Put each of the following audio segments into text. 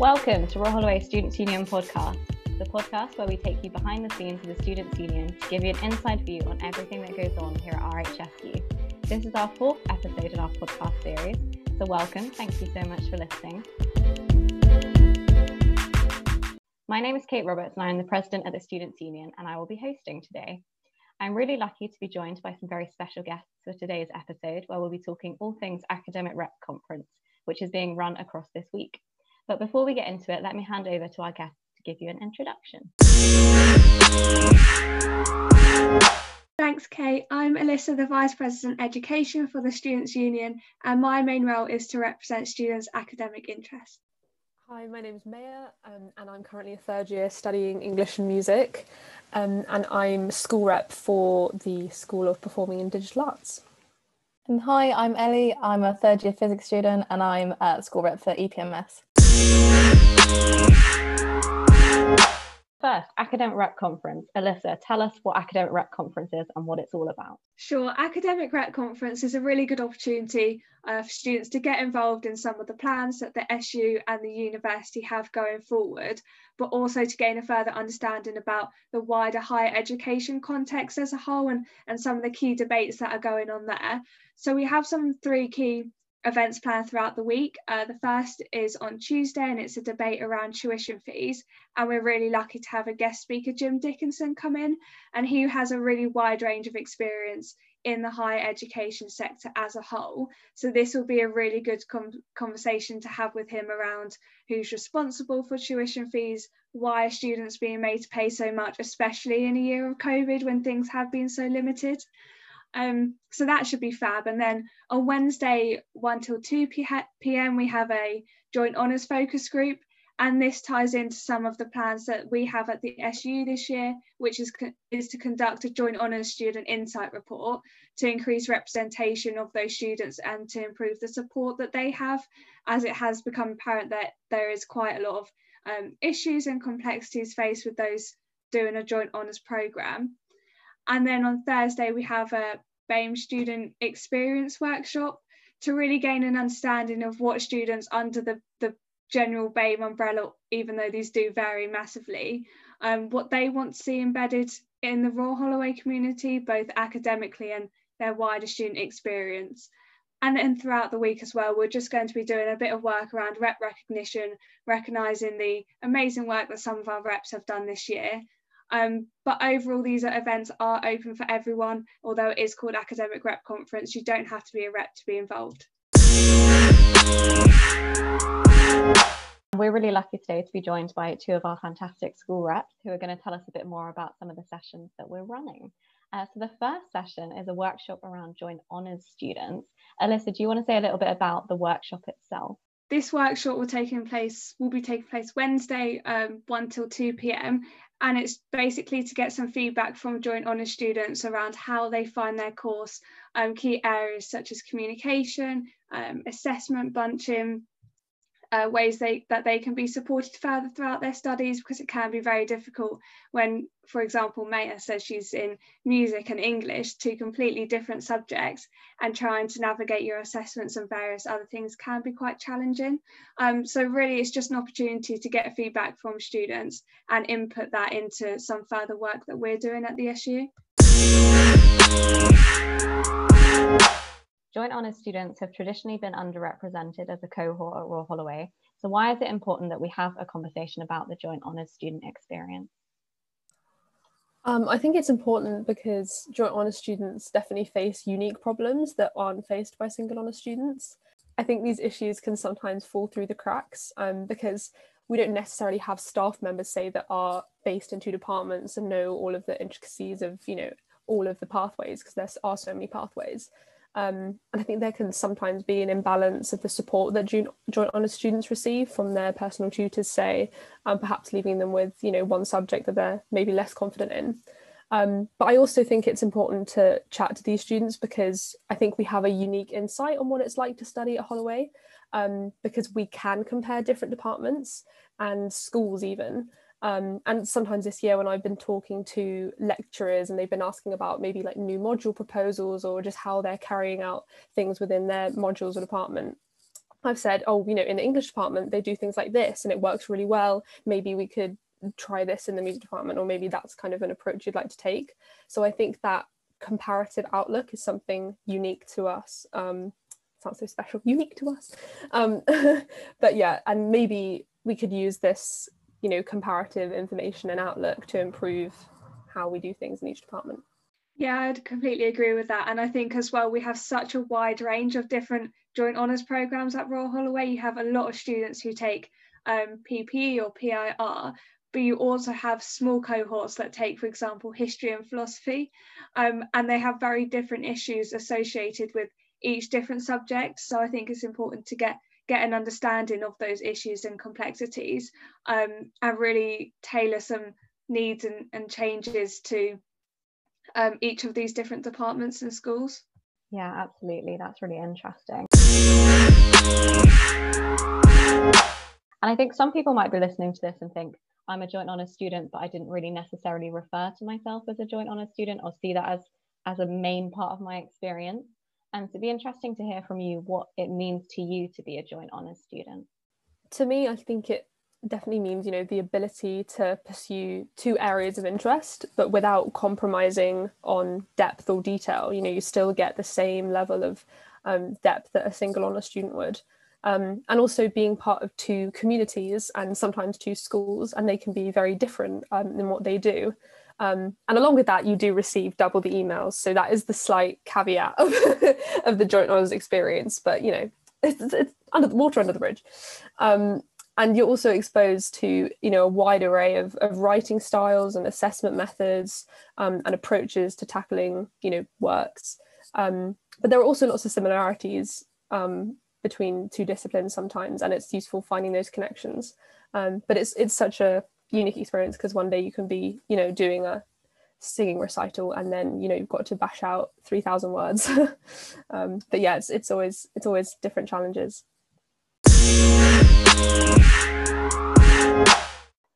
Welcome to Royal Holloway Students Union podcast, the podcast where we take you behind the scenes of the Students Union to give you an inside view on everything that goes on here at RHSU. This is our fourth episode in our podcast series, so welcome. Thank you so much for listening. My name is Kate Roberts and I am the president of the Students Union and I will be hosting today. I'm really lucky to be joined by some very special guests for today's episode where we'll be talking all things Academic Rep Conference, which is being run across this week. But before we get into it, let me hand over to our guests to give you an introduction. Thanks, Kate. I'm Alyssa, the Vice President Education for the Students' Union, and my main role is to represent students' academic interests. Hi, my name is Maya, um, and I'm currently a third year studying English and music, um, and I'm school rep for the School of Performing and Digital Arts. And hi, I'm Ellie. I'm a third year physics student, and I'm at school rep for EPMS. First, Academic Rep Conference. Alyssa, tell us what Academic Rep Conference is and what it's all about. Sure, Academic Rep Conference is a really good opportunity uh, for students to get involved in some of the plans that the SU and the university have going forward, but also to gain a further understanding about the wider higher education context as a whole and, and some of the key debates that are going on there. So we have some three key events planned throughout the week. Uh, the first is on Tuesday and it's a debate around tuition fees. And we're really lucky to have a guest speaker, Jim Dickinson, come in. And he has a really wide range of experience in the higher education sector as a whole. So this will be a really good conversation to have with him around who's responsible for tuition fees, why are students being made to pay so much, especially in a year of COVID when things have been so limited. Um, so that should be fab. And then on Wednesday, 1 till 2 p.m., we have a joint honours focus group. And this ties into some of the plans that we have at the SU this year, which is, is to conduct a joint honours student insight report to increase representation of those students and to improve the support that they have, as it has become apparent that there is quite a lot of um, issues and complexities faced with those doing a joint honours programme. And then on Thursday, we have a BAME student experience workshop to really gain an understanding of what students under the, the general BAME umbrella, even though these do vary massively, um, what they want to see embedded in the Royal Holloway community, both academically and their wider student experience. And then throughout the week as well, we're just going to be doing a bit of work around rep recognition, recognising the amazing work that some of our reps have done this year, um, but overall, these events are open for everyone, although it is called Academic Rep Conference. You don't have to be a rep to be involved. We're really lucky today to be joined by two of our fantastic school reps who are going to tell us a bit more about some of the sessions that we're running. Uh, so the first session is a workshop around joint honours students. Alyssa, do you want to say a little bit about the workshop itself? This workshop will taking place will be taking place Wednesday, um, one till two p.m and it's basically to get some feedback from joint honours students around how they find their course, um, key areas such as communication, um, assessment bunching, uh, ways they, that they can be supported further throughout their studies because it can be very difficult when, for example, Maya says she's in music and English, two completely different subjects, and trying to navigate your assessments and various other things can be quite challenging. Um, so really it's just an opportunity to get feedback from students and input that into some further work that we're doing at the SU. Joint honours students have traditionally been underrepresented as a cohort at Royal Holloway. So why is it important that we have a conversation about the joint honours student experience? Um, I think it's important because joint honours students definitely face unique problems that aren't faced by single honours students. I think these issues can sometimes fall through the cracks um, because we don't necessarily have staff members say that are based in two departments and know all of the intricacies of you know all of the pathways because there are so many pathways. Um, and I think there can sometimes be an imbalance of the support that joint, joint honours students receive from their personal tutors, say, and perhaps leaving them with, you know, one subject that they're maybe less confident in. Um, but I also think it's important to chat to these students because I think we have a unique insight on what it's like to study at Holloway um, because we can compare different departments and schools even. Um, and sometimes this year when I've been talking to lecturers and they've been asking about maybe like new module proposals or just how they're carrying out things within their modules or department, I've said, oh, you know, in the English department, they do things like this and it works really well. Maybe we could try this in the music department, or maybe that's kind of an approach you'd like to take. So I think that comparative outlook is something unique to us. Um, sounds so special, unique to us. Um, but yeah, and maybe we could use this, you know, comparative information and outlook to improve how we do things in each department. Yeah, I'd completely agree with that. And I think as well, we have such a wide range of different joint honours programmes at Royal Holloway. You have a lot of students who take um, PP or PIR, but you also have small cohorts that take, for example, history and philosophy. Um, and they have very different issues associated with each different subject. So I think it's important to get get an understanding of those issues and complexities um, and really tailor some needs and, and changes to um, each of these different departments and schools. Yeah, absolutely. That's really interesting. And I think some people might be listening to this and think, I'm a joint honours student, but I didn't really necessarily refer to myself as a joint honours student or see that as, as a main part of my experience. And it'd be interesting to hear from you what it means to you to be a joint honours student. To me, I think it definitely means you know the ability to pursue two areas of interest but without compromising on depth or detail. You know you still get the same level of um, depth that a single honor student would. Um, and also being part of two communities and sometimes two schools and they can be very different um, in what they do um, and along with that you do receive double the emails. So that is the slight caveat of, of the joint honors experience but you know it's, it's under the water under the bridge. Um, and you're also exposed to you know a wide array of, of writing styles and assessment methods um, and approaches to tackling you know works. Um, but there are also lots of similarities um, between two disciplines sometimes and it's useful finding those connections. Um, but it's it's such a unique experience because one day you can be you know doing a singing recital and then you know you've got to bash out 3000 words um, but yeah it's, it's always it's always different challenges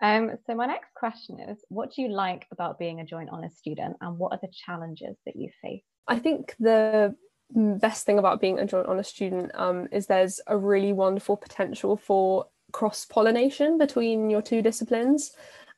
um, so my next question is, what do you like about being a joint honours student and what are the challenges that you face? I think the best thing about being a joint honours student um, is there's a really wonderful potential for cross-pollination between your two disciplines.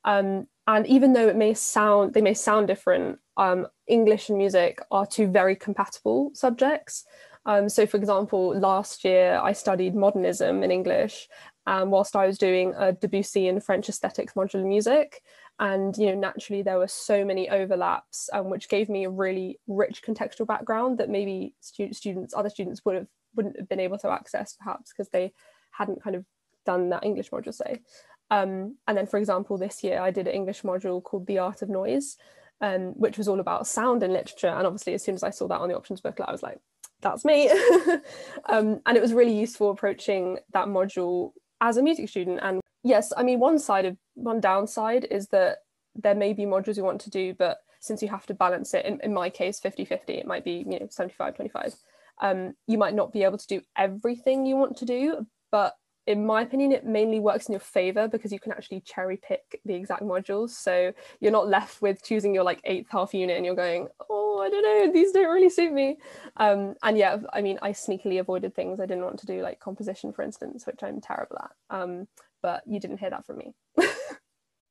Um, and even though it may sound they may sound different, um, English and music are two very compatible subjects. Um, so, for example, last year I studied modernism in English, um, whilst I was doing a Debussy and French aesthetics module in music. And you know, naturally, there were so many overlaps, um, which gave me a really rich contextual background that maybe stu- students, other students, would have wouldn't have been able to access, perhaps because they hadn't kind of done that English module, say. Um, and then, for example, this year I did an English module called The Art of Noise, um, which was all about sound and literature. And obviously, as soon as I saw that on the options booklet, I was like, that's me. um, and it was really useful approaching that module as a music student. And yes, I mean, one side of one downside is that there may be modules you want to do, but since you have to balance it, in, in my case, 50 50, it might be, you know, 75 25. Um, you might not be able to do everything you want to do, but in my opinion, it mainly works in your favor because you can actually cherry pick the exact modules. So you're not left with choosing your like eighth half unit and you're going, oh, I don't know, these don't really suit me. Um, and yeah, I mean, I sneakily avoided things I didn't want to do, like composition, for instance, which I'm terrible at. Um, but you didn't hear that from me.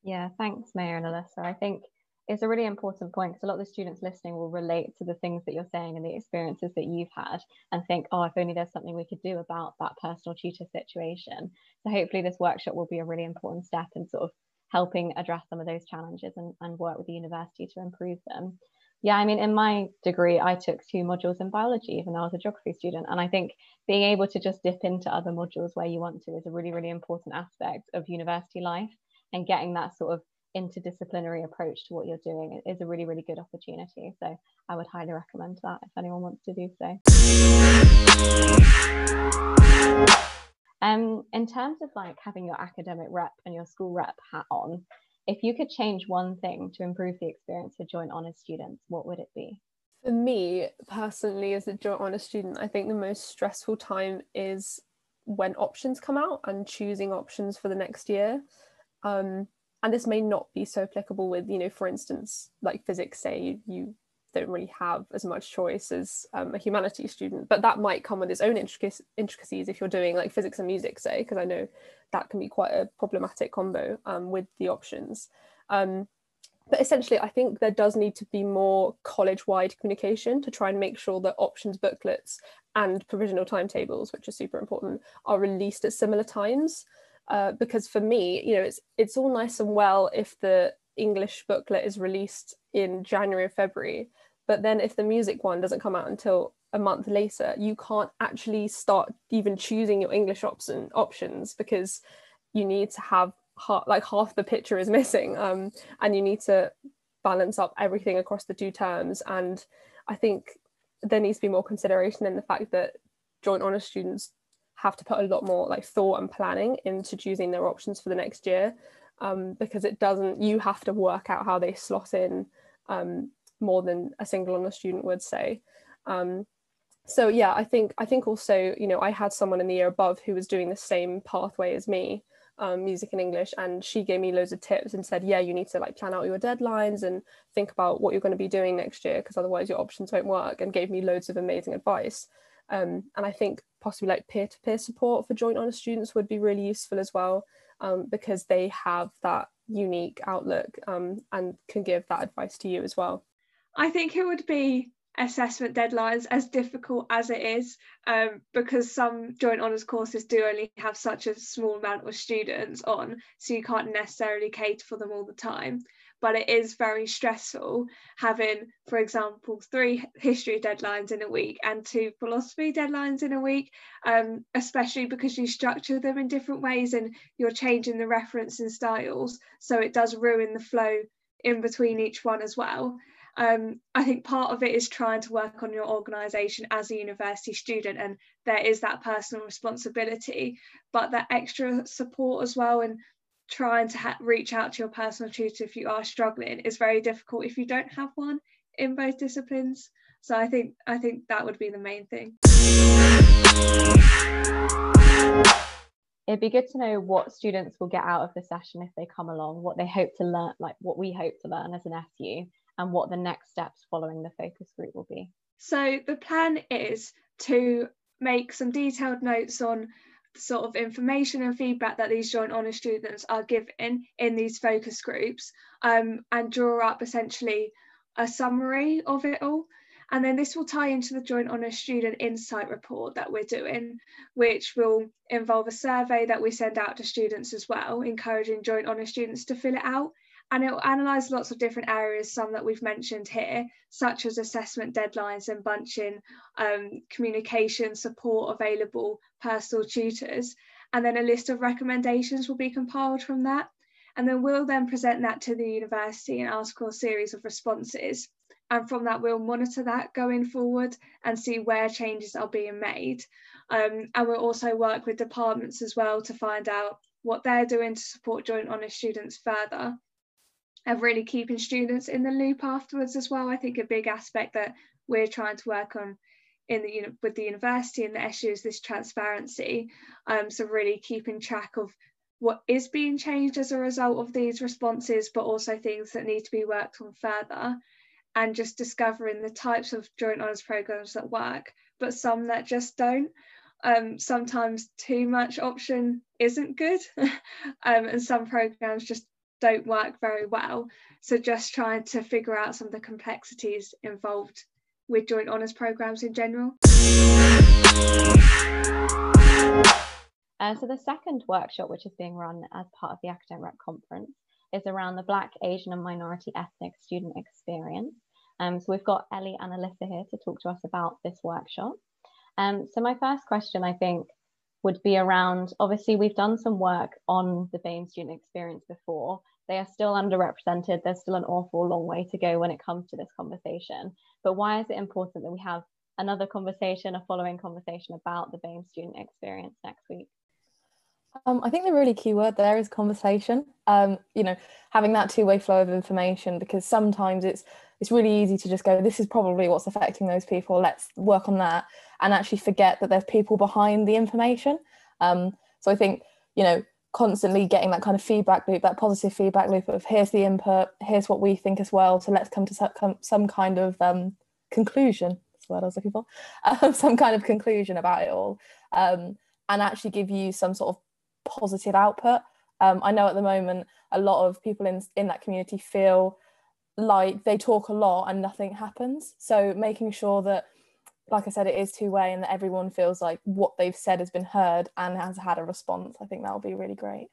yeah, thanks, Maya and Alyssa. I think it's a really important point because a lot of the students listening will relate to the things that you're saying and the experiences that you've had and think, oh, if only there's something we could do about that personal tutor situation. So hopefully this workshop will be a really important step in sort of helping address some of those challenges and, and work with the university to improve them. Yeah, I mean, in my degree, I took two modules in biology, even though I was a geography student. And I think being able to just dip into other modules where you want to is a really, really important aspect of university life and getting that sort of interdisciplinary approach to what you're doing is a really, really good opportunity. So I would highly recommend that if anyone wants to do so. Um, in terms of like having your academic rep and your school rep hat on, if you could change one thing to improve the experience for joint honours students, what would it be? For me personally, as a joint honours student, I think the most stressful time is when options come out and choosing options for the next year. Um, and this may not be so applicable with you know for instance like physics say you, don't really have as much choice as um, a humanities student but that might come with its own intricacies if you're doing like physics and music say because i know that can be quite a problematic combo um, with the options. Um, but essentially i think there does need to be more college-wide communication to try and make sure that options booklets and provisional timetables which are super important are released at similar times uh, because for me you know it's it's all nice and well if the english booklet is released in january or february but then if the music one doesn't come out until a month later you can't actually start even choosing your english option options because you need to have like half the picture is missing um, and you need to balance up everything across the two terms. And i think there needs to be more consideration in the fact that joint honours students have to put a lot more like thought and planning into choosing their options for the next year um, because it doesn't you have to work out how they slot in um, more than a single honours student would say um, so yeah i think i think also you know i had someone in the year above who was doing the same pathway as me um, music and English, and she gave me loads of tips and said, yeah, you need to like plan out your deadlines and think about what you're going to be doing next year because otherwise your options won't work, and gave me loads of amazing advice. Um, and I think possibly like peer-to-peer support for joint honours students would be really useful as well um, because they have that unique outlook um, and can give that advice to you as well. I think it would be assessment deadlines as difficult as it is um, because some joint honours courses do only have such a small amount of students on so you can't necessarily cater for them all the time but it is very stressful having for example three history deadlines in a week and two philosophy deadlines in a week um, especially because you structure them in different ways and you're changing the reference and styles. So it does ruin the flow in between each one as well. Um, I think part of it is trying to work on your organisation as a university student, and there is that personal responsibility, but that extra support as well, and trying to ha- reach out to your personal tutor if you are struggling is very difficult if you don't have one in both disciplines. So I think I think that would be the main thing. It'd be good to know what students will get out of the session if they come along, what they hope to learn, like what we hope to learn as an SU, and what the next steps following the focus group will be. So the plan is to make some detailed notes on sort of information and feedback that these joint honours students are given in these focus groups um, and draw up essentially a summary of it all. And then this will tie into the Joint Honours Student Insight Report that we're doing, which will involve a survey that we send out to students as well, encouraging Joint Honours students to fill it out and it will analyse lots of different areas, some that we've mentioned here, such as assessment deadlines and bunching, um, communication, support available, personal tutors, and then a list of recommendations will be compiled from that. And then we'll then present that to the university and ask for a series of responses. And from that, we'll monitor that going forward and see where changes are being made. Um, and we'll also work with departments as well to find out what they're doing to support joint honours students further of really keeping students in the loop afterwards as well. I think a big aspect that we're trying to work on in the with the university and the SU is this transparency. Um, so really keeping track of what is being changed as a result of these responses, but also things that need to be worked on further, and just discovering the types of joint honours programs that work, but some that just don't. Um, sometimes too much option isn't good, um, and some programs just don't work very well. So just trying to figure out some of the complexities involved with joint honours programmes in general. Uh, so the second workshop, which is being run as part of the Academic Rep Conference, is around the Black, Asian and minority ethnic student experience. Um, so we've got Ellie and Alyssa here to talk to us about this workshop. Um, so my first question, I think, would be around obviously we've done some work on the BAME student experience before. They are still underrepresented. There's still an awful long way to go when it comes to this conversation. But why is it important that we have another conversation, a following conversation about the BAME student experience next week? Um, I think the really key word there is conversation. Um, you know, having that two-way flow of information because sometimes it's it's really easy to just go, this is probably what's affecting those people. Let's work on that, and actually forget that there's people behind the information. Um, so I think you know constantly getting that kind of feedback loop, that positive feedback loop of here's the input, here's what we think as well. So let's come to some, kind of um, conclusion. That's the word I was looking for. Um, some kind of conclusion about it all, um, and actually give you some sort of positive output. Um, I know at the moment a lot of people in in that community feel like they talk a lot and nothing happens. So making sure that like I said, it is two way and that everyone feels like what they've said has been heard and has had a response. I think that'll be really great.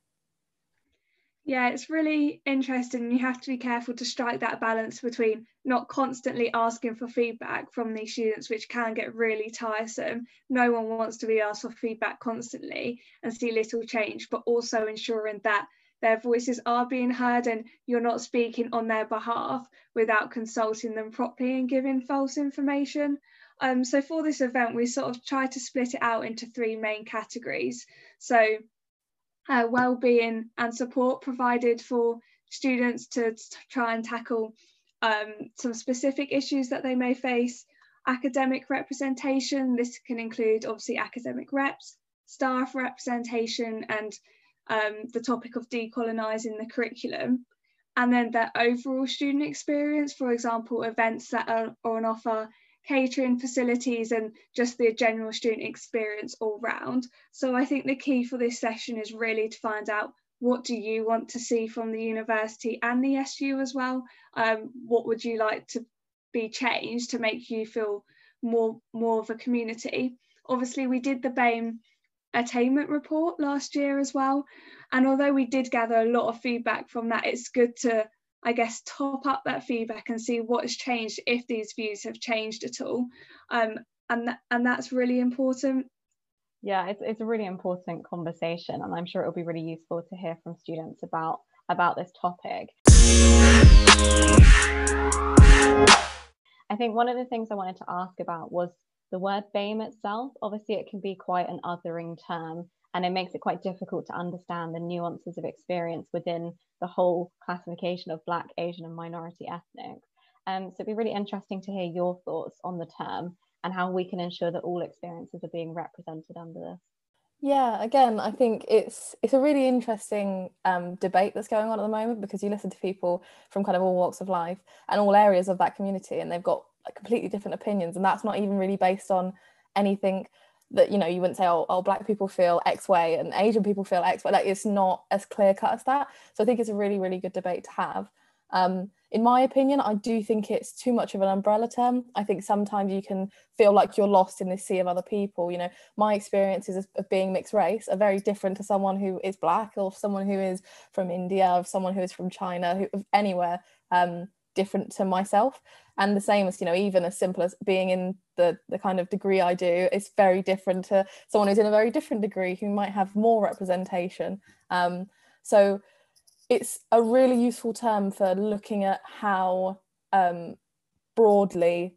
Yeah, it's really interesting. You have to be careful to strike that balance between not constantly asking for feedback from these students, which can get really tiresome. No one wants to be asked for feedback constantly and see little change, but also ensuring that their voices are being heard and you're not speaking on their behalf without consulting them properly and giving false information. Um, so for this event, we sort of try to split it out into three main categories. So uh, well-being and support provided for students to try and tackle um, some specific issues that they may face. Academic representation, this can include obviously academic reps, staff representation and um, the topic of decolonising the curriculum. And then their overall student experience, for example, events that are on offer catering facilities and just the general student experience all round. So I think the key for this session is really to find out what do you want to see from the university and the SU as well? Um, what would you like to be changed to make you feel more, more of a community? Obviously, we did the BAME attainment report last year as well. And although we did gather a lot of feedback from that, it's good to I guess, top up that feedback and see what has changed if these views have changed at all. Um, and, th- and that's really important. Yeah, it's, it's a really important conversation, and I'm sure it'll be really useful to hear from students about about this topic. I think one of the things I wanted to ask about was the word BAME itself. Obviously, it can be quite an othering term, and it makes it quite difficult to understand the nuances of experience within the whole classification of Black, Asian, and minority ethnic. Um, so it'd be really interesting to hear your thoughts on the term and how we can ensure that all experiences are being represented under this. Yeah, again, I think it's it's a really interesting um, debate that's going on at the moment because you listen to people from kind of all walks of life and all areas of that community, and they've got like, completely different opinions, and that's not even really based on anything that you know you wouldn't say oh, oh black people feel x way and asian people feel x way. Like it's not as clear cut as that. So i think it's a really really good debate to have. Um, in my opinion i do think it's too much of an umbrella term. I think sometimes you can feel like you're lost in this sea of other people. You know my experiences of being mixed race are very different to someone who is black or someone who is from india or someone who is from china who anywhere. Um, different to myself. And the same as you know even as simple as being in the the kind of degree i do it's very different to someone who's in a very different degree who might have more representation. Um, so it's a really useful term for looking at how um, broadly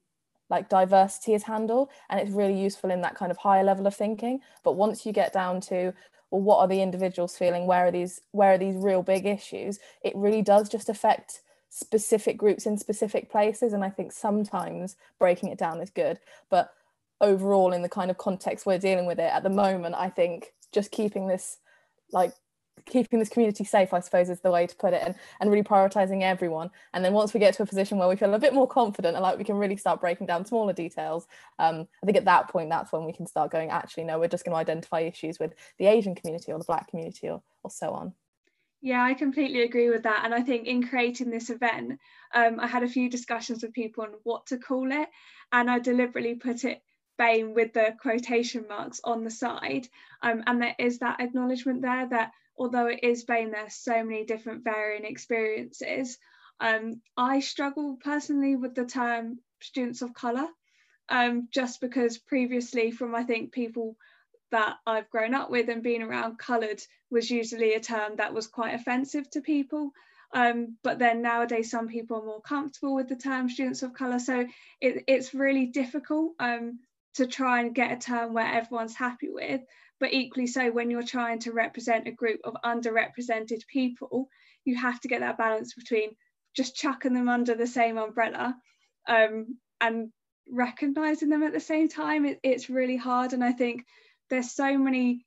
like diversity is handled and it's really useful in that kind of higher level of thinking. But once you get down to well what are the individuals feeling? Where are these where are these real big issues? It really does just affect specific groups in specific places and i think sometimes breaking it down is good. But overall in the kind of context we're dealing with it at the moment i think just keeping this like keeping this community safe i suppose is the way to put it and, and really prioritizing everyone. And then once we get to a position where we feel a bit more confident and like we can really start breaking down smaller details um, i think at that point that's when we can start going actually no we're just going to identify issues with the asian community or the black community or, or so on yeah, I completely agree with that. And I think in creating this event, um, I had a few discussions with people on what to call it. And I deliberately put it BAME with the quotation marks on the side. Um, and there is that acknowledgement there that although it is BAME, there's so many different varying experiences. Um, I struggle personally with the term students of colour, um, just because previously, from I think people that I've grown up with and been around, coloured was usually a term that was quite offensive to people. Um, but then nowadays, some people are more comfortable with the term students of colour. So it, it's really difficult um, to try and get a term where everyone's happy with. But equally so, when you're trying to represent a group of underrepresented people, you have to get that balance between just chucking them under the same umbrella um, and recognizing them at the same time. It, it's really hard. And I think there's so many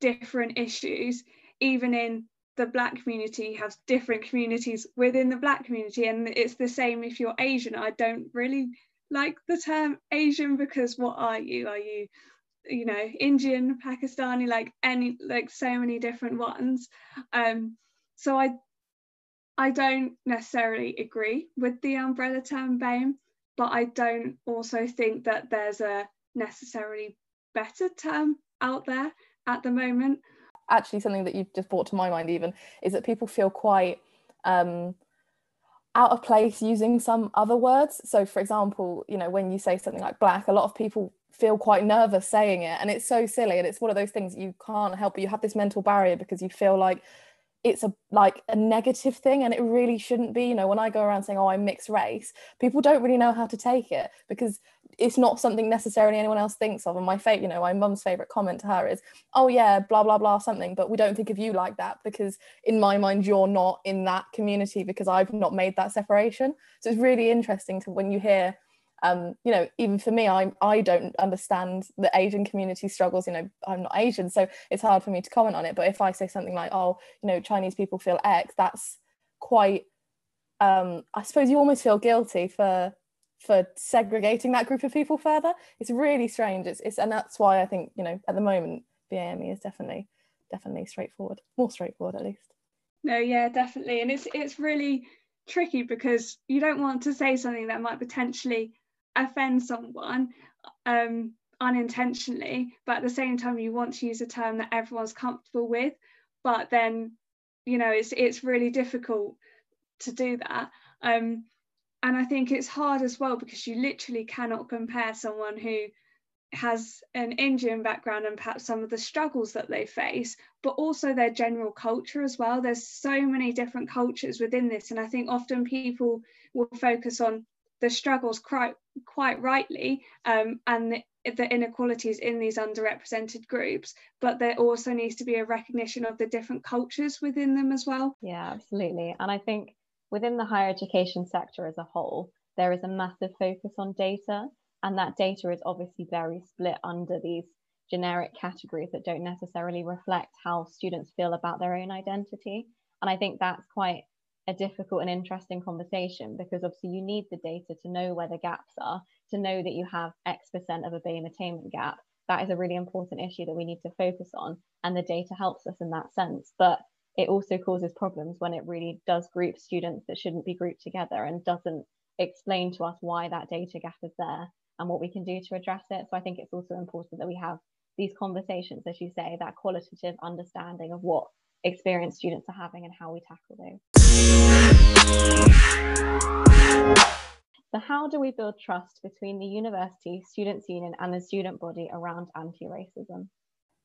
different issues even in the black community has different communities within the black community and it's the same if you're asian. I don't really like the term asian because what are you? Are you you know indian pakistani like any like so many different ones. Um so i i don't necessarily agree with the umbrella term BAME but i don't also think that there's a necessarily better term out there at the moment? Actually something that you've just brought to my mind even is that people feel quite um, out of place using some other words. So for example you know when you say something like black a lot of people feel quite nervous saying it. And it's so silly. And it's one of those things you can't help but you have this mental barrier because you feel like it's a like a negative thing and it really shouldn't be. You know when i go around saying oh i'm mixed race people don't really know how to take it because it's not something necessarily anyone else thinks of. And my fate you know my mum's favorite comment to her is oh yeah blah blah blah something. But we don't think of you like that because in my mind you're not in that community because i've not made that separation. So it's really interesting to when you hear um, you know, even for me, I I don't understand the Asian community struggles. You know, I'm not Asian, so it's hard for me to comment on it. But if I say something like, "Oh, you know, Chinese people feel X," that's quite. Um, I suppose you almost feel guilty for for segregating that group of people further. It's really strange. It's, it's and that's why I think you know at the moment BAME is definitely definitely straightforward, more straightforward at least. No, yeah, definitely, and it's it's really tricky because you don't want to say something that might potentially offend someone um, unintentionally, but at the same time, you want to use a term that everyone's comfortable with. But then, you know, it's it's really difficult to do that. Um, and I think it's hard as well because you literally cannot compare someone who has an Indian background and perhaps some of the struggles that they face, but also their general culture as well. There's so many different cultures within this, and I think often people will focus on the struggles quite quite rightly um, and the, the, inequalities in these underrepresented groups but there also needs to be a recognition of the different cultures within them as well. Yeah absolutely. And i think within the higher education sector as a whole there is a massive focus on data and that data is obviously very split under these generic categories that don't necessarily reflect how students feel about their own identity. And i think that's quite a difficult and interesting conversation because obviously you need the data to know where the gaps are, to know that you have X percent of a BAME attainment gap. That is a really important issue that we need to focus on, and the data helps us in that sense. But it also causes problems when it really does group students that shouldn't be grouped together and doesn't explain to us why that data gap is there and what we can do to address it. So I think it's also important that we have these conversations, as you say, that qualitative understanding of what experience students are having and how we tackle those. So how do we build trust between the university, students' union and the student body around anti-racism?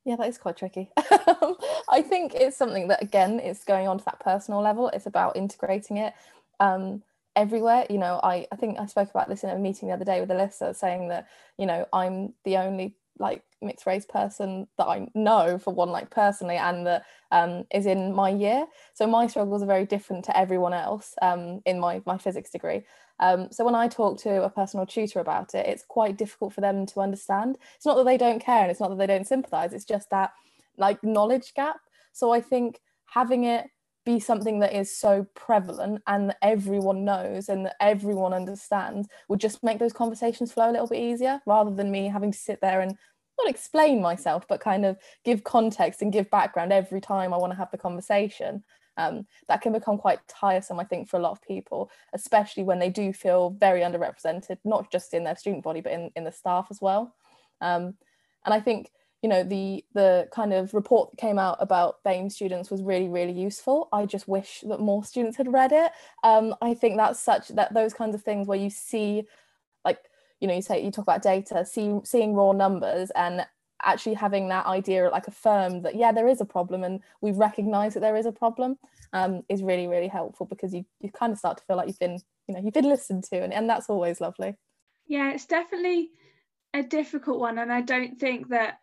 Yeah, that is quite tricky. I think it's something that again is going on to that personal level. It's about integrating it um, everywhere. You know, I, I think I spoke about this in a meeting the other day with Alyssa, saying that, you know, I'm the only like mixed race person that I know for one like personally and that um, is in my year. So my struggles are very different to everyone else um, in my my physics degree. Um, so when I talk to a personal tutor about it it's quite difficult for them to understand. It's not that they don't care and it's not that they don't sympathize it's just that like knowledge gap. So I think having it be something that is so prevalent and that everyone knows and that everyone understands would just make those conversations flow a little bit easier rather than me having to sit there and not explain myself but kind of give context and give background every time I want to have the conversation. Um, that can become quite tiresome I think for a lot of people especially when they do feel very underrepresented not just in their student body but in, in the staff as well. Um, and I think you know the the kind of report that came out about BAME students was really really useful. I just wish that more students had read it. Um, I think that's such that those kinds of things where you see, like you know, you say you talk about data, see, seeing raw numbers and actually having that idea like affirmed that yeah there is a problem and we recognize that there is a problem um, is really really helpful because you you kind of start to feel like you've been you know you've been listened to and, and that's always lovely yeah it's definitely a difficult one and i don't think that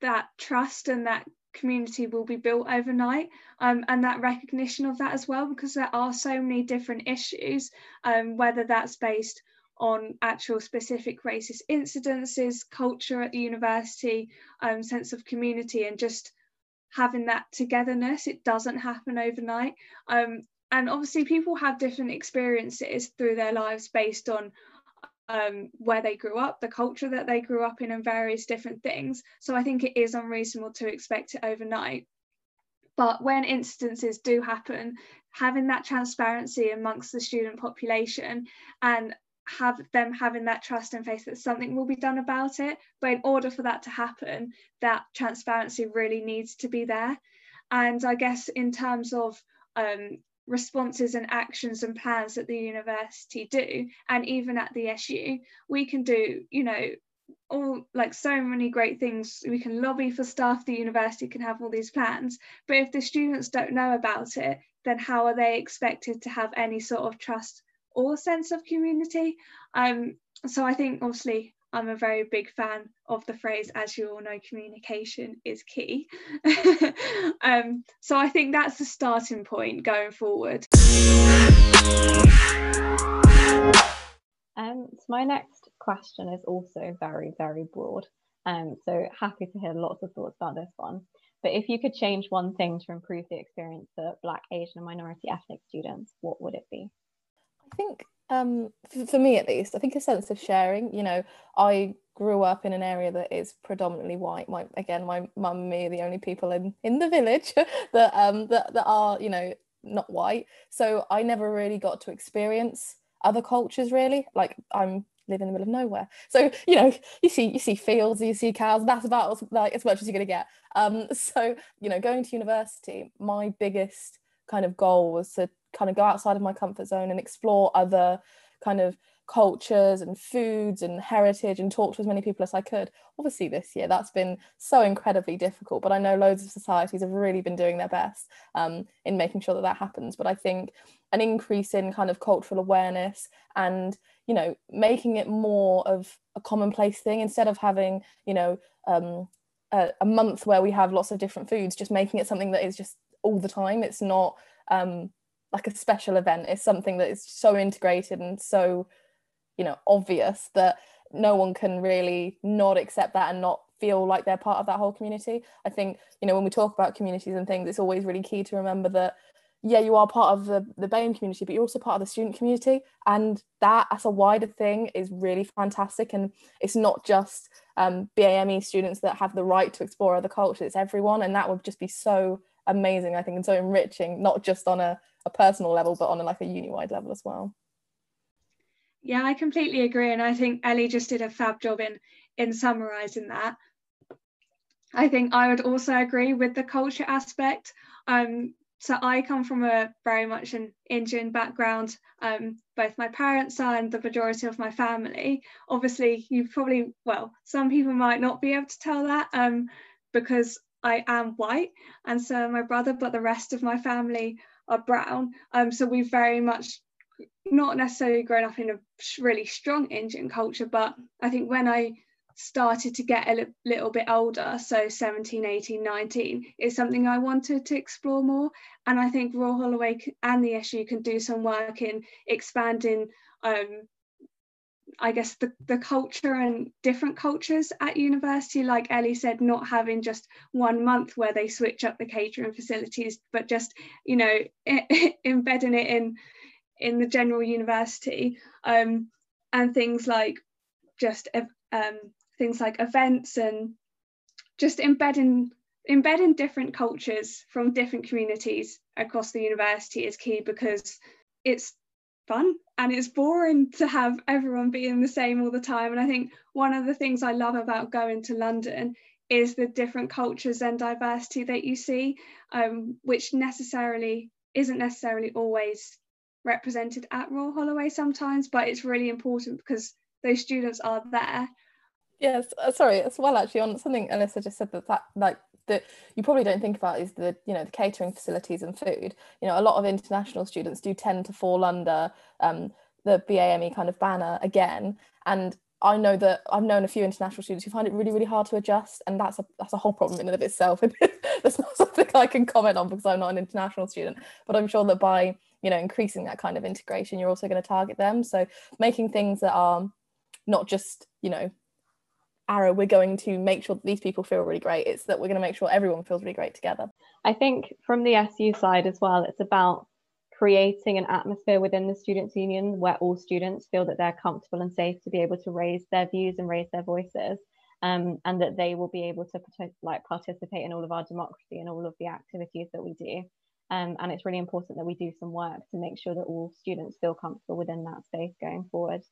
that trust and that community will be built overnight um, and that recognition of that as well because there are so many different issues um, whether that's based on actual specific racist incidences culture at the university um, sense of community and just having that togetherness. It doesn't happen overnight. Um, and obviously, people have different experiences through their lives based on um, where they grew up, the culture that they grew up in, and various different things. So I think it is unreasonable to expect it overnight. But when instances do happen, having that transparency amongst the student population and have them having that trust and faith that something will be done about it. But in order for that to happen, that transparency really needs to be there. And I guess in terms of um, responses and actions and plans that the university do, and even at the SU, we can do, you know, all like so many great things. We can lobby for staff the university can have all these plans. But if the students don't know about it, then how are they expected to have any sort of trust or sense of community. Um, so I think obviously I'm a very big fan of the phrase, as you all know, communication is key. um, so I think that's the starting point going forward. Um, so my next question is also very, very broad. Um, so happy to hear lots of thoughts about this one. But if you could change one thing to improve the experience for Black, Asian, and minority ethnic students, what would it be? I think um, for, me at least, I think a sense of sharing. You know, I grew up in an area that is predominantly white. My again, my mum and me are the only people in in the village that um that, that are you know not white. So I never really got to experience other cultures really. Like I'm live in the middle of nowhere. So you know, you see you see fields, you see cows. That's about like as much as you're gonna get. Um, so you know, going to university, my biggest kind of goal was to kind of go outside of my comfort zone and explore other kind of cultures and foods and heritage and talk to as many people as I could. Obviously, this year that's been so incredibly difficult, but I know loads of societies have really been doing their best um, in making sure that that happens. But I think an increase in kind of cultural awareness and you know making it more of a commonplace thing instead of having you know um, a, a month where we have lots of different foods, just making it something that is just all the time. It's not um, like a special event. It's something that is so integrated and so you know obvious that no one can really not accept that and not feel like they're part of that whole community. I think you know when we talk about communities and things it's always really key to remember that yeah you are part of the the BAME community but you're also part of the student community. And that as a wider thing is really fantastic. And it's not just um, BAME students that have the right to explore other cultures. It's everyone. And that would just be so amazing I think and so enriching not just on a a personal level, but on a, like a uni-wide level as well. Yeah, I completely agree, and I think Ellie just did a fab job in in summarising that. I think I would also agree with the culture aspect. Um, so I come from a very much an Indian background. Um, both my parents are and the majority of my family. Obviously, you probably well, some people might not be able to tell that um, because I am white, and so my brother, but the rest of my family are brown. Um, so we've very much not necessarily grown up in a really strong Indian culture, but I think when I started to get a little bit older, so 17, 18, 19, is something I wanted to explore more. And I think Royal Holloway and the SU can do some work in expanding um, I guess the, the culture and different cultures at university, like Ellie said, not having just one month where they switch up the catering facilities, but just, you know, embedding it in in the general university. Um, and things like just um, things like events and just embedding embedding different cultures from different communities across the university is key because it's fun and it's boring to have everyone being the same all the time. And i think one of the things i love about going to london is the different cultures and diversity that you see um, which necessarily isn't necessarily always represented at royal holloway sometimes but it's really important because those students are there. Yes uh, sorry as well actually on something alyssa just said that that like that you probably don't think about is the you know the catering facilities and food. You know a lot of international students do tend to fall under um, the BAME kind of banner again. And I know that I've known a few international students who find it really really hard to adjust and that's a that's a whole problem in and of itself. That's not something I can comment on because I'm not an international student but I'm sure that by you know increasing that kind of integration you're also going to target them. So making things that are not just you know arrow we're going to make sure that these people feel really great. It's that we're going to make sure everyone feels really great together. I think from the su side as well it's about creating an atmosphere within the students union where all students feel that they're comfortable and safe to be able to raise their views and raise their voices um, and that they will be able to like participate in all of our democracy and all of the activities that we do. Um, and it's really important that we do some work to make sure that all students feel comfortable within that space going forward.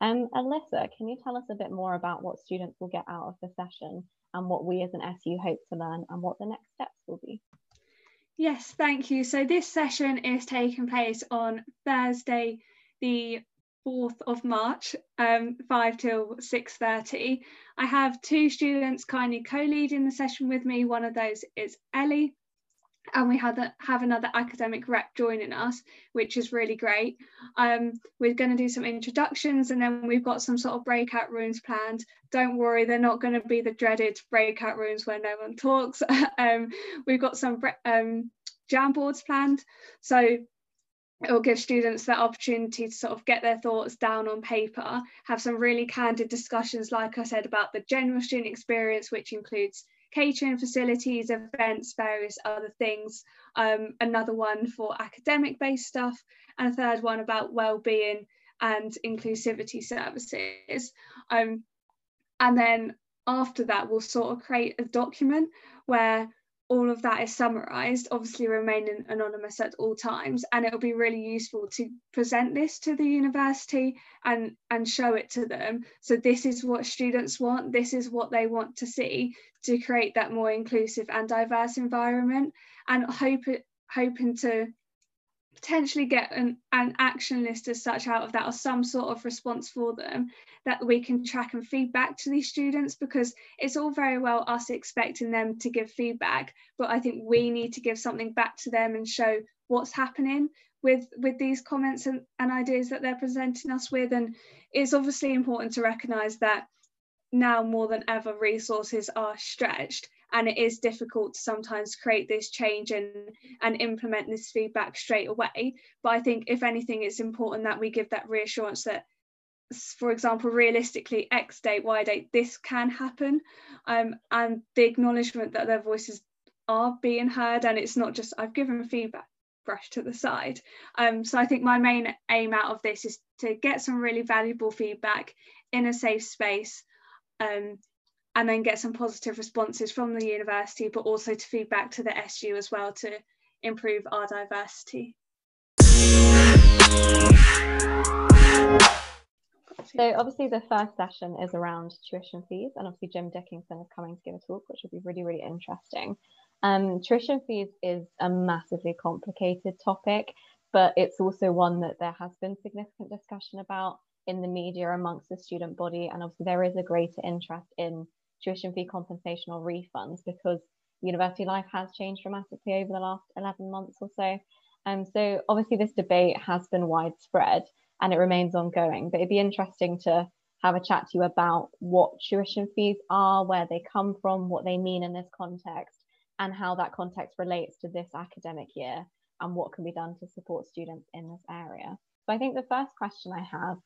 Um, Alyssa, can you tell us a bit more about what students will get out of the session and what we as an SU hope to learn and what the next steps will be? Yes, thank you. So this session is taking place on Thursday, the 4th of March, um, 5 till 6.30. I have two students kindly co-leading the session with me. One of those is Ellie, and we have, have another academic rep joining us, which is really great. Um, we're going to do some introductions and then we've got some sort of breakout rooms planned. Don't worry, they're not going to be the dreaded breakout rooms where no one talks. um, we've got some um, Jamboards planned. So it will give students the opportunity to sort of get their thoughts down on paper, have some really candid discussions, like I said, about the general student experience, which includes catering facilities, events, various other things, um, another one for academic based stuff, and a third one about well-being and inclusivity services. Um, and then after that, we'll sort of create a document where all of that is summarized, obviously remaining anonymous at all times. And it'll be really useful to present this to the university and, and show it to them. So this is what students want, this is what they want to see to create that more inclusive and diverse environment and hope hoping to potentially get an, an action list as such out of that or some sort of response for them that we can track and feedback to these students because it's all very well us expecting them to give feedback but i think we need to give something back to them and show what's happening with with these comments and, and ideas that they're presenting us with. And it's obviously important to recognize that now more than ever resources are stretched and it is difficult to sometimes create this change and and implement this feedback straight away. But i think if anything it's important that we give that reassurance that for example realistically x date y date this can happen. Um, and the acknowledgement that their voices are being heard and it's not just i've given feedback brush to the side. Um, so i think my main aim out of this is to get some really valuable feedback in a safe space um, and then get some positive responses from the university, but also to feed back to the SU as well to improve our diversity. So obviously the first session is around tuition fees and obviously Jim Dickinson is coming to give a talk, which will be really, really interesting. Um, tuition fees is a massively complicated topic, but it's also one that there has been significant discussion about in the media amongst the student body. And obviously there is a greater interest in tuition fee compensation or refunds because university life has changed dramatically over the last 11 months or so. Um, so obviously this debate has been widespread and it remains ongoing, but it'd be interesting to have a chat to you about what tuition fees are, where they come from, what they mean in this context, and how that context relates to this academic year and what can be done to support students in this area. So I think the first question I have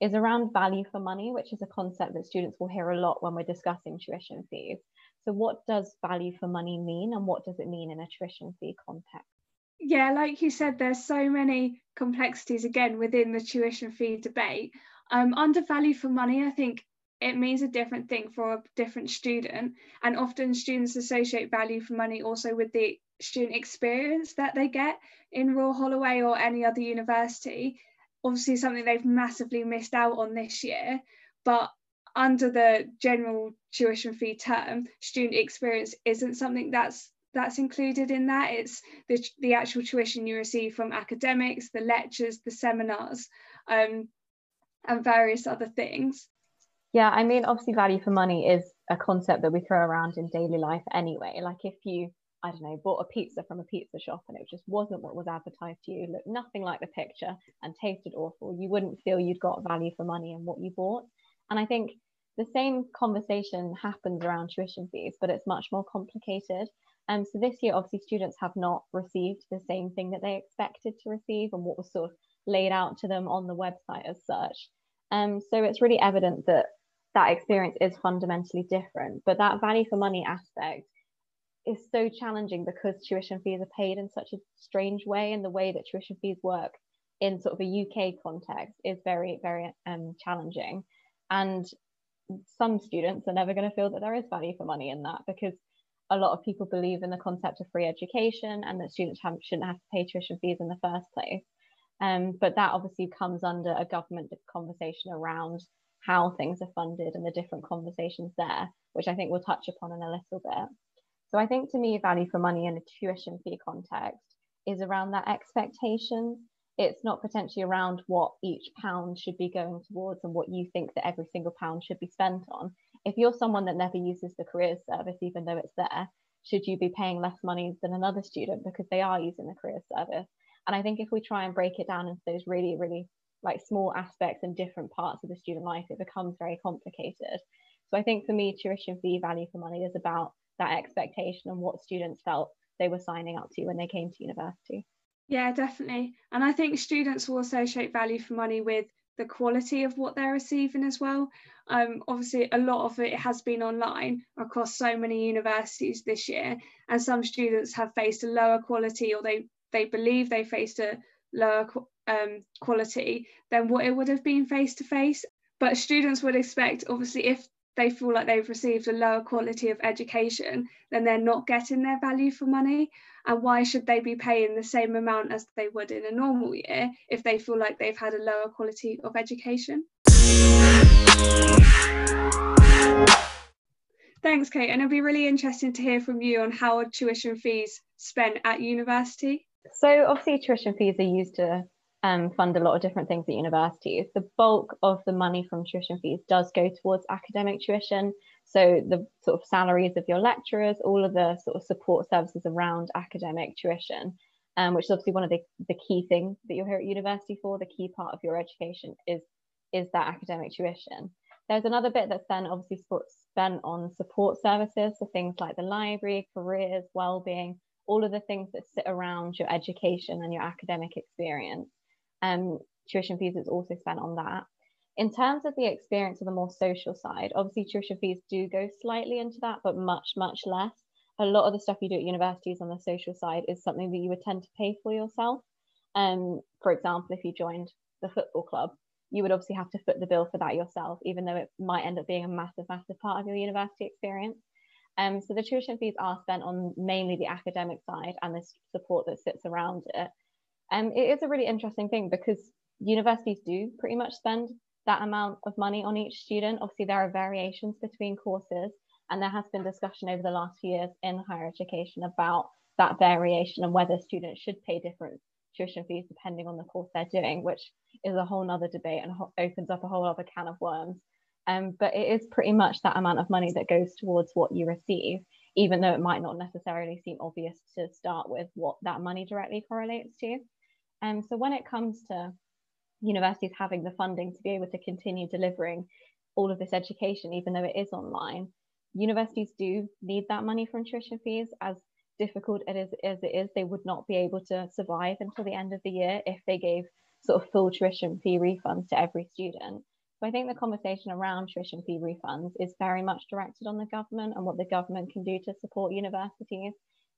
is around value for money, which is a concept that students will hear a lot when we're discussing tuition fees. So, what does value for money mean, and what does it mean in a tuition fee context? Yeah, like you said, there's so many complexities again within the tuition fee debate. Um, under value for money, I think it means a different thing for a different student, and often students associate value for money also with the student experience that they get in Royal Holloway or any other university obviously something they've massively missed out on this year. But under the general tuition fee term, student experience isn't something that's that's included in that. It's the, the actual tuition you receive from academics, the lectures, the seminars, um, and various other things. Yeah, I mean, obviously, value for money is a concept that we throw around in daily life anyway. Like, if you I don't know, bought a pizza from a pizza shop and it just wasn't what was advertised to you, looked nothing like the picture and tasted awful, you wouldn't feel you'd got value for money in what you bought. And I think the same conversation happens around tuition fees, but it's much more complicated. And um, so this year, obviously, students have not received the same thing that they expected to receive and what was sort of laid out to them on the website as such. Um, so it's really evident that that experience is fundamentally different. But that value for money aspect is so challenging because tuition fees are paid in such a strange way, and the way that tuition fees work in sort of a UK context is very, very um, challenging. And some students are never going to feel that there is value for money in that because a lot of people believe in the concept of free education and that students have, shouldn't have to pay tuition fees in the first place. Um, but that obviously comes under a government conversation around how things are funded and the different conversations there, which I think we'll touch upon in a little bit. So I think to me, value for money in a tuition fee context is around that expectation. It's not potentially around what each pound should be going towards and what you think that every single pound should be spent on. If you're someone that never uses the careers service, even though it's there, should you be paying less money than another student because they are using the careers service? And I think if we try and break it down into those really, really like small aspects and different parts of the student life, it becomes very complicated. So I think for me, tuition fee value for money is about that expectation and what students felt they were signing up to when they came to university. Yeah, definitely. And I think students will associate value for money with the quality of what they're receiving as well. Um, obviously, a lot of it has been online across so many universities this year, and some students have faced a lower quality or they they believe they faced a lower um, quality than what it would have been face to face. But students would expect, obviously, if they feel like they've received a lower quality of education, then they're not getting their value for money. And why should they be paying the same amount as they would in a normal year if they feel like they've had a lower quality of education? Thanks, Kate. And it'll be really interesting to hear from you on how tuition fees spent at university. So, obviously, tuition fees are used to um, fund a lot of different things at universities. The bulk of the money from tuition fees does go towards academic tuition. So the sort of salaries of your lecturers, all of the sort of support services around academic tuition, um, which is obviously one of the, the key things that you're here at university for. The key part of your education is is that academic tuition. There's another bit that's then obviously spent on support services, so things like the library, careers, well-being, all of the things that sit around your education and your academic experience um, tuition fees is also spent on that. In terms of the experience of the more social side, obviously tuition fees do go slightly into that, but much, much less. A lot of the stuff you do at universities on the social side is something that you would tend to pay for yourself. Um, for example, if you joined the football club, you would obviously have to foot the bill for that yourself, even though it might end up being a massive, massive part of your university experience. Um, so the tuition fees are spent on mainly the academic side and the support that sits around it. And it is a really interesting thing because universities do pretty much spend that amount of money on each student. Obviously, there are variations between courses, and there has been discussion over the last few years in higher education about that variation and whether students should pay different tuition fees depending on the course they're doing, which is a whole nother debate and opens up a whole other can of worms. Um, but it is pretty much that amount of money that goes towards what you receive, even though it might not necessarily seem obvious to start with what that money directly correlates to. And so when it comes to universities having the funding to be able to continue delivering all of this education, even though it is online, universities do need that money from tuition fees. As difficult it is as it is, they would not be able to survive until the end of the year if they gave sort of full tuition fee refunds to every student. So I think the conversation around tuition fee refunds is very much directed on the government and what the government can do to support universities.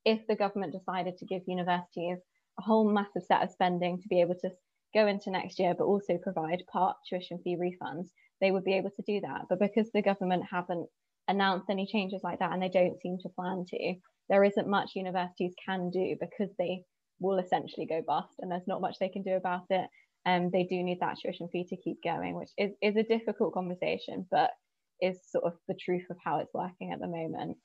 If the government decided to give universities a whole massive set of spending to be able to go into next year, but also provide part tuition fee refunds, they would be able to do that. But because the government haven't announced any changes like that and they don't seem to plan to, there isn't much universities can do because they will essentially go bust and there's not much they can do about it. And um, they do need that tuition fee to keep going, which is, is a difficult conversation, but is sort of the truth of how it's working at the moment.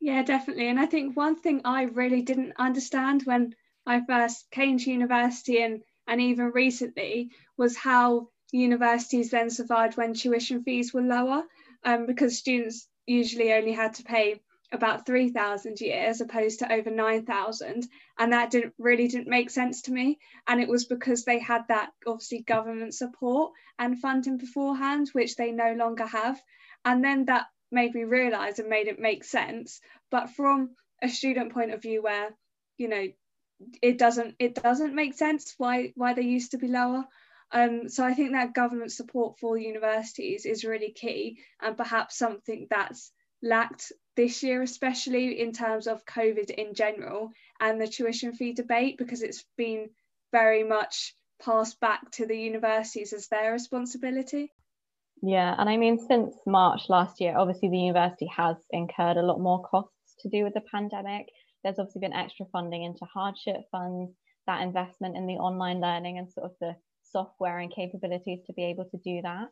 Yeah, definitely. And I think one thing I really didn't understand when I first came to university and, and even recently was how universities then survived when tuition fees were lower um, because students usually only had to pay about 3000 a year as opposed to over 9000 and that didn't really didn't make sense to me. And it was because they had that obviously government support and funding beforehand which they no longer have. And then that made me realize and made it make sense. But from a student point of view where you know it doesn't it doesn't make sense why why they used to be lower. Um, so I think that government support for universities is really key and perhaps something that's lacked this year, especially in terms of COVID in general and the tuition fee debate, because it's been very much passed back to the universities as their responsibility. Yeah, and I mean, since March last year, obviously the university has incurred a lot more costs to do with the pandemic. There's obviously been extra funding into hardship funds, that investment in the online learning and sort of the software and capabilities to be able to do that.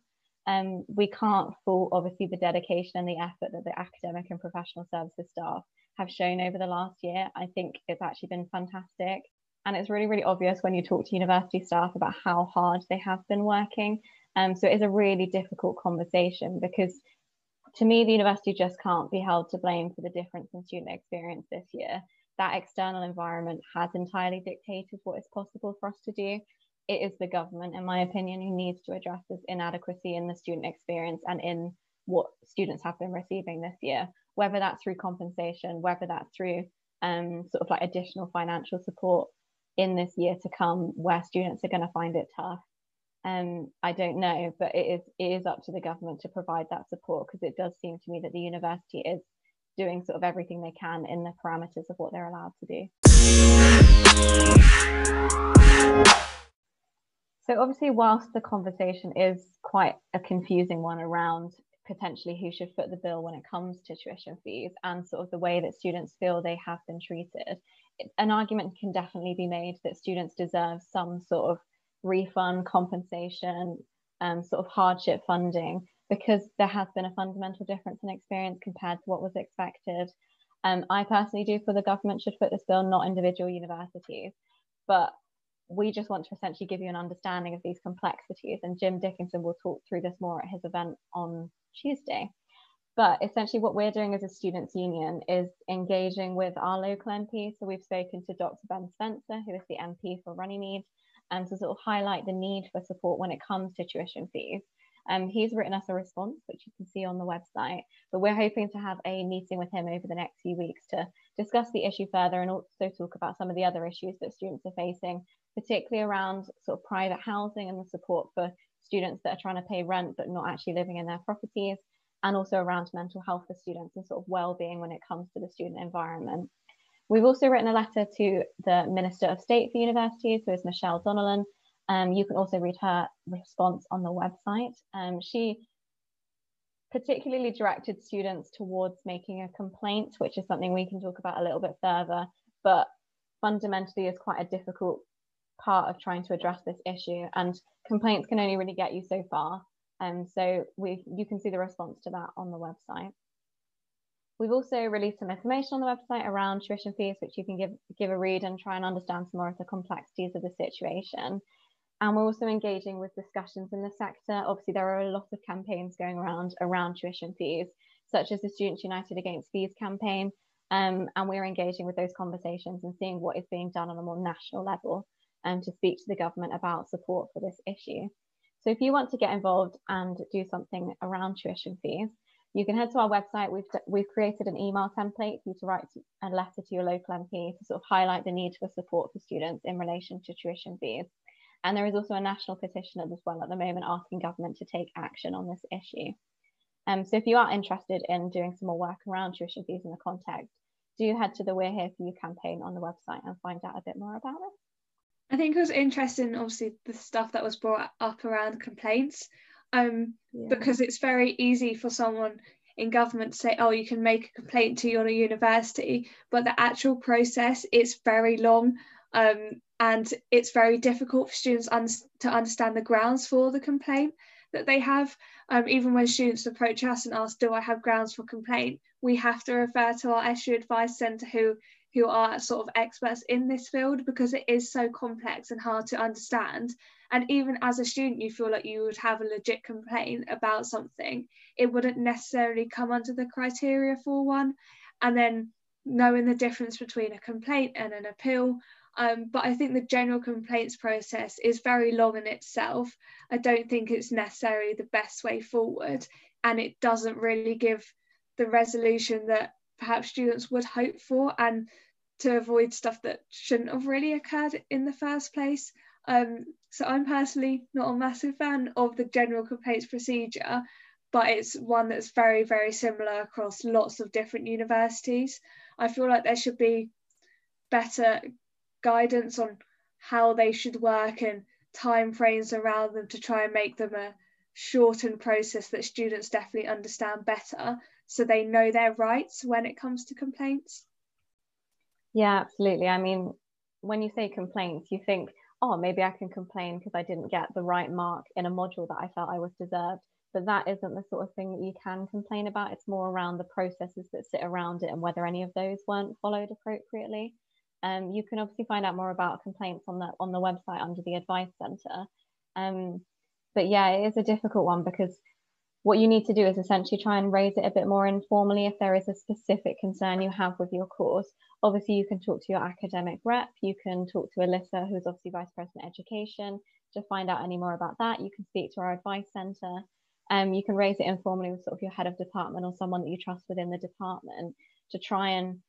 Um, we can't fault obviously the dedication and the effort that the academic and professional services staff have shown over the last year. I think it's actually been fantastic. And it's really, really obvious when you talk to university staff about how hard they have been working. Um, so it's a really difficult conversation because to me, the university just can't be held to blame for the difference in student experience this year. That external environment has entirely dictated what is possible for us to do it is the government, in my opinion, who needs to address this inadequacy in the student experience and in what students have been receiving this year, whether that's through compensation, whether that's through um, sort of like additional financial support in this year to come, where students are going to find it tough. Um, I don't know, but it is it is up to the government to provide that support because it does seem to me that the university is doing sort of everything they can in the parameters of what they're allowed to do. So obviously, whilst the conversation is quite a confusing one around potentially who should foot the bill when it comes to tuition fees and sort of the way that students feel they have been treated, an argument can definitely be made that students deserve some sort of refund, compensation, um, sort of hardship funding because there has been a fundamental difference in experience compared to what was expected. Um, I personally do feel the government should foot this bill, not individual universities. But we just want to essentially give you an understanding of these complexities. And Jim Dickinson will talk through this more at his event on Tuesday. But essentially, what we're doing as a students' union is engaging with our local MP. So we've spoken to Dr. Ben Spencer, who is the MP for Runnymede, and to sort of highlight the need for support when it comes to tuition fees. Um, he's written us a response, which you can see on the website. But we're hoping to have a meeting with him over the next few weeks to discuss the issue further and also talk about some of the other issues that students are facing particularly around sort of private housing and the support for students that are trying to pay rent but not actually living in their properties, and also around mental health for students and sort of well-being when it comes to the student environment. We've also written a letter to the Minister of State for Universities, who is Michelle Donelan. Um, you can also read her response on the website. Um, she particularly directed students towards making a complaint, which is something we can talk about a little bit further, but fundamentally is quite a difficult part of trying to address this issue and complaints can only really get you so far and um, so we you can see the response to that on the website we've also released some information on the website around tuition fees which you can give give a read and try and understand some more of the complexities of the situation. And we're also engaging with discussions in the sector. Obviously there are a lot of campaigns going around around tuition fees such as the students united against fees campaign. Um, and we're engaging with those conversations and seeing what is being done on a more national level and to speak to the government about support for this issue. So if you want to get involved and do something around tuition fees, you can head to our website. We've, we've created an email template for you to write a letter to your local MP to sort of highlight the need for support for students in relation to tuition fees. And there is also a national petition as well at the moment asking government to take action on this issue. Um, so if you are interested in doing some more work around tuition fees in the context, do head to the We're Here For You campaign on the website and find out a bit more about it. I think it was interesting, obviously, the stuff that was brought up around complaints, um, yeah. because it's very easy for someone in government to say, "Oh, you can make a complaint to your university," but the actual process is very long, um, and it's very difficult for students un- to understand the grounds for the complaint that they have. Um, even when students approach us and ask, "Do I have grounds for complaint?" we have to refer to our SU Advice Centre, who who are sort of experts in this field because it is so complex and hard to understand. And even as a student, you feel like you would have a legit complaint about something, it wouldn't necessarily come under the criteria for one. And then knowing the difference between a complaint and an appeal. Um, but I think the general complaints process is very long in itself. I don't think it's necessarily the best way forward, and it doesn't really give the resolution that perhaps students would hope for. And to avoid stuff that shouldn't have really occurred in the first place. Um, so I'm personally not a massive fan of the general complaints procedure, but it's one that's very, very similar across lots of different universities. I feel like there should be better guidance on how they should work and time frames around them to try and make them a shortened process that students definitely understand better so they know their rights when it comes to complaints. Yeah, absolutely. I mean, when you say complaints, you think, oh, maybe I can complain because I didn't get the right mark in a module that I felt I was deserved. But that isn't the sort of thing that you can complain about. It's more around the processes that sit around it and whether any of those weren't followed appropriately. Um, you can obviously find out more about complaints on the on the website under the advice centre. Um, but yeah, it is a difficult one because what you need to do is essentially try and raise it a bit more informally if there is a specific concern you have with your course. Obviously, you can talk to your academic rep, you can talk to Alyssa, who's obviously Vice President Education, to find out any more about that. You can speak to our advice centre. Um, you can raise it informally with sort of your head of department or someone that you trust within the department to try and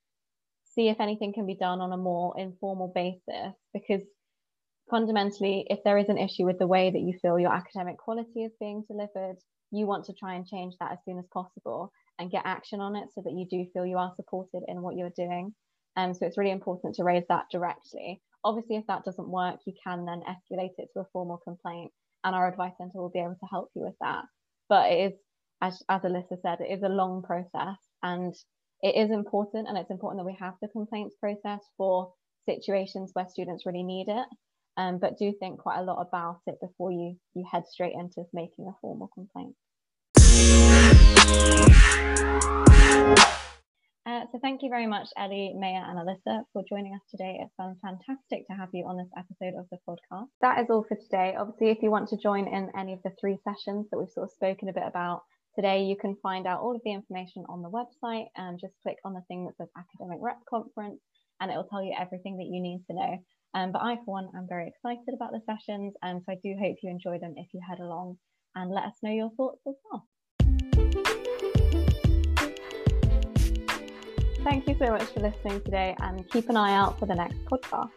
see if anything can be done on a more informal basis because fundamentally if there is an issue with the way that you feel your academic quality is being delivered you want to try and change that as soon as possible and get action on it so that you do feel you are supported in what you're doing. And um, so it's really important to raise that directly. Obviously, if that doesn't work, you can then escalate it to a formal complaint, and our advice centre will be able to help you with that. But it is, as, as Alyssa said, it is a long process, and it is important, and it's important that we have the complaints process for situations where students really need it. Um, but do think quite a lot about it before you you head straight into making a formal complaint. Uh, so thank you very much, Ellie, Maya, and Alyssa for joining us today. It's been fantastic to have you on this episode of the podcast. That is all for today. Obviously, if you want to join in any of the three sessions that we've sort of spoken a bit about today, you can find out all of the information on the website and just click on the thing that says Academic Rep Conference and it will tell you everything that you need to know. Um, but I, for one, am very excited about the sessions, and so I do hope you enjoy them if you head along and let us know your thoughts as well. Thank you so much for listening today, and keep an eye out for the next podcast.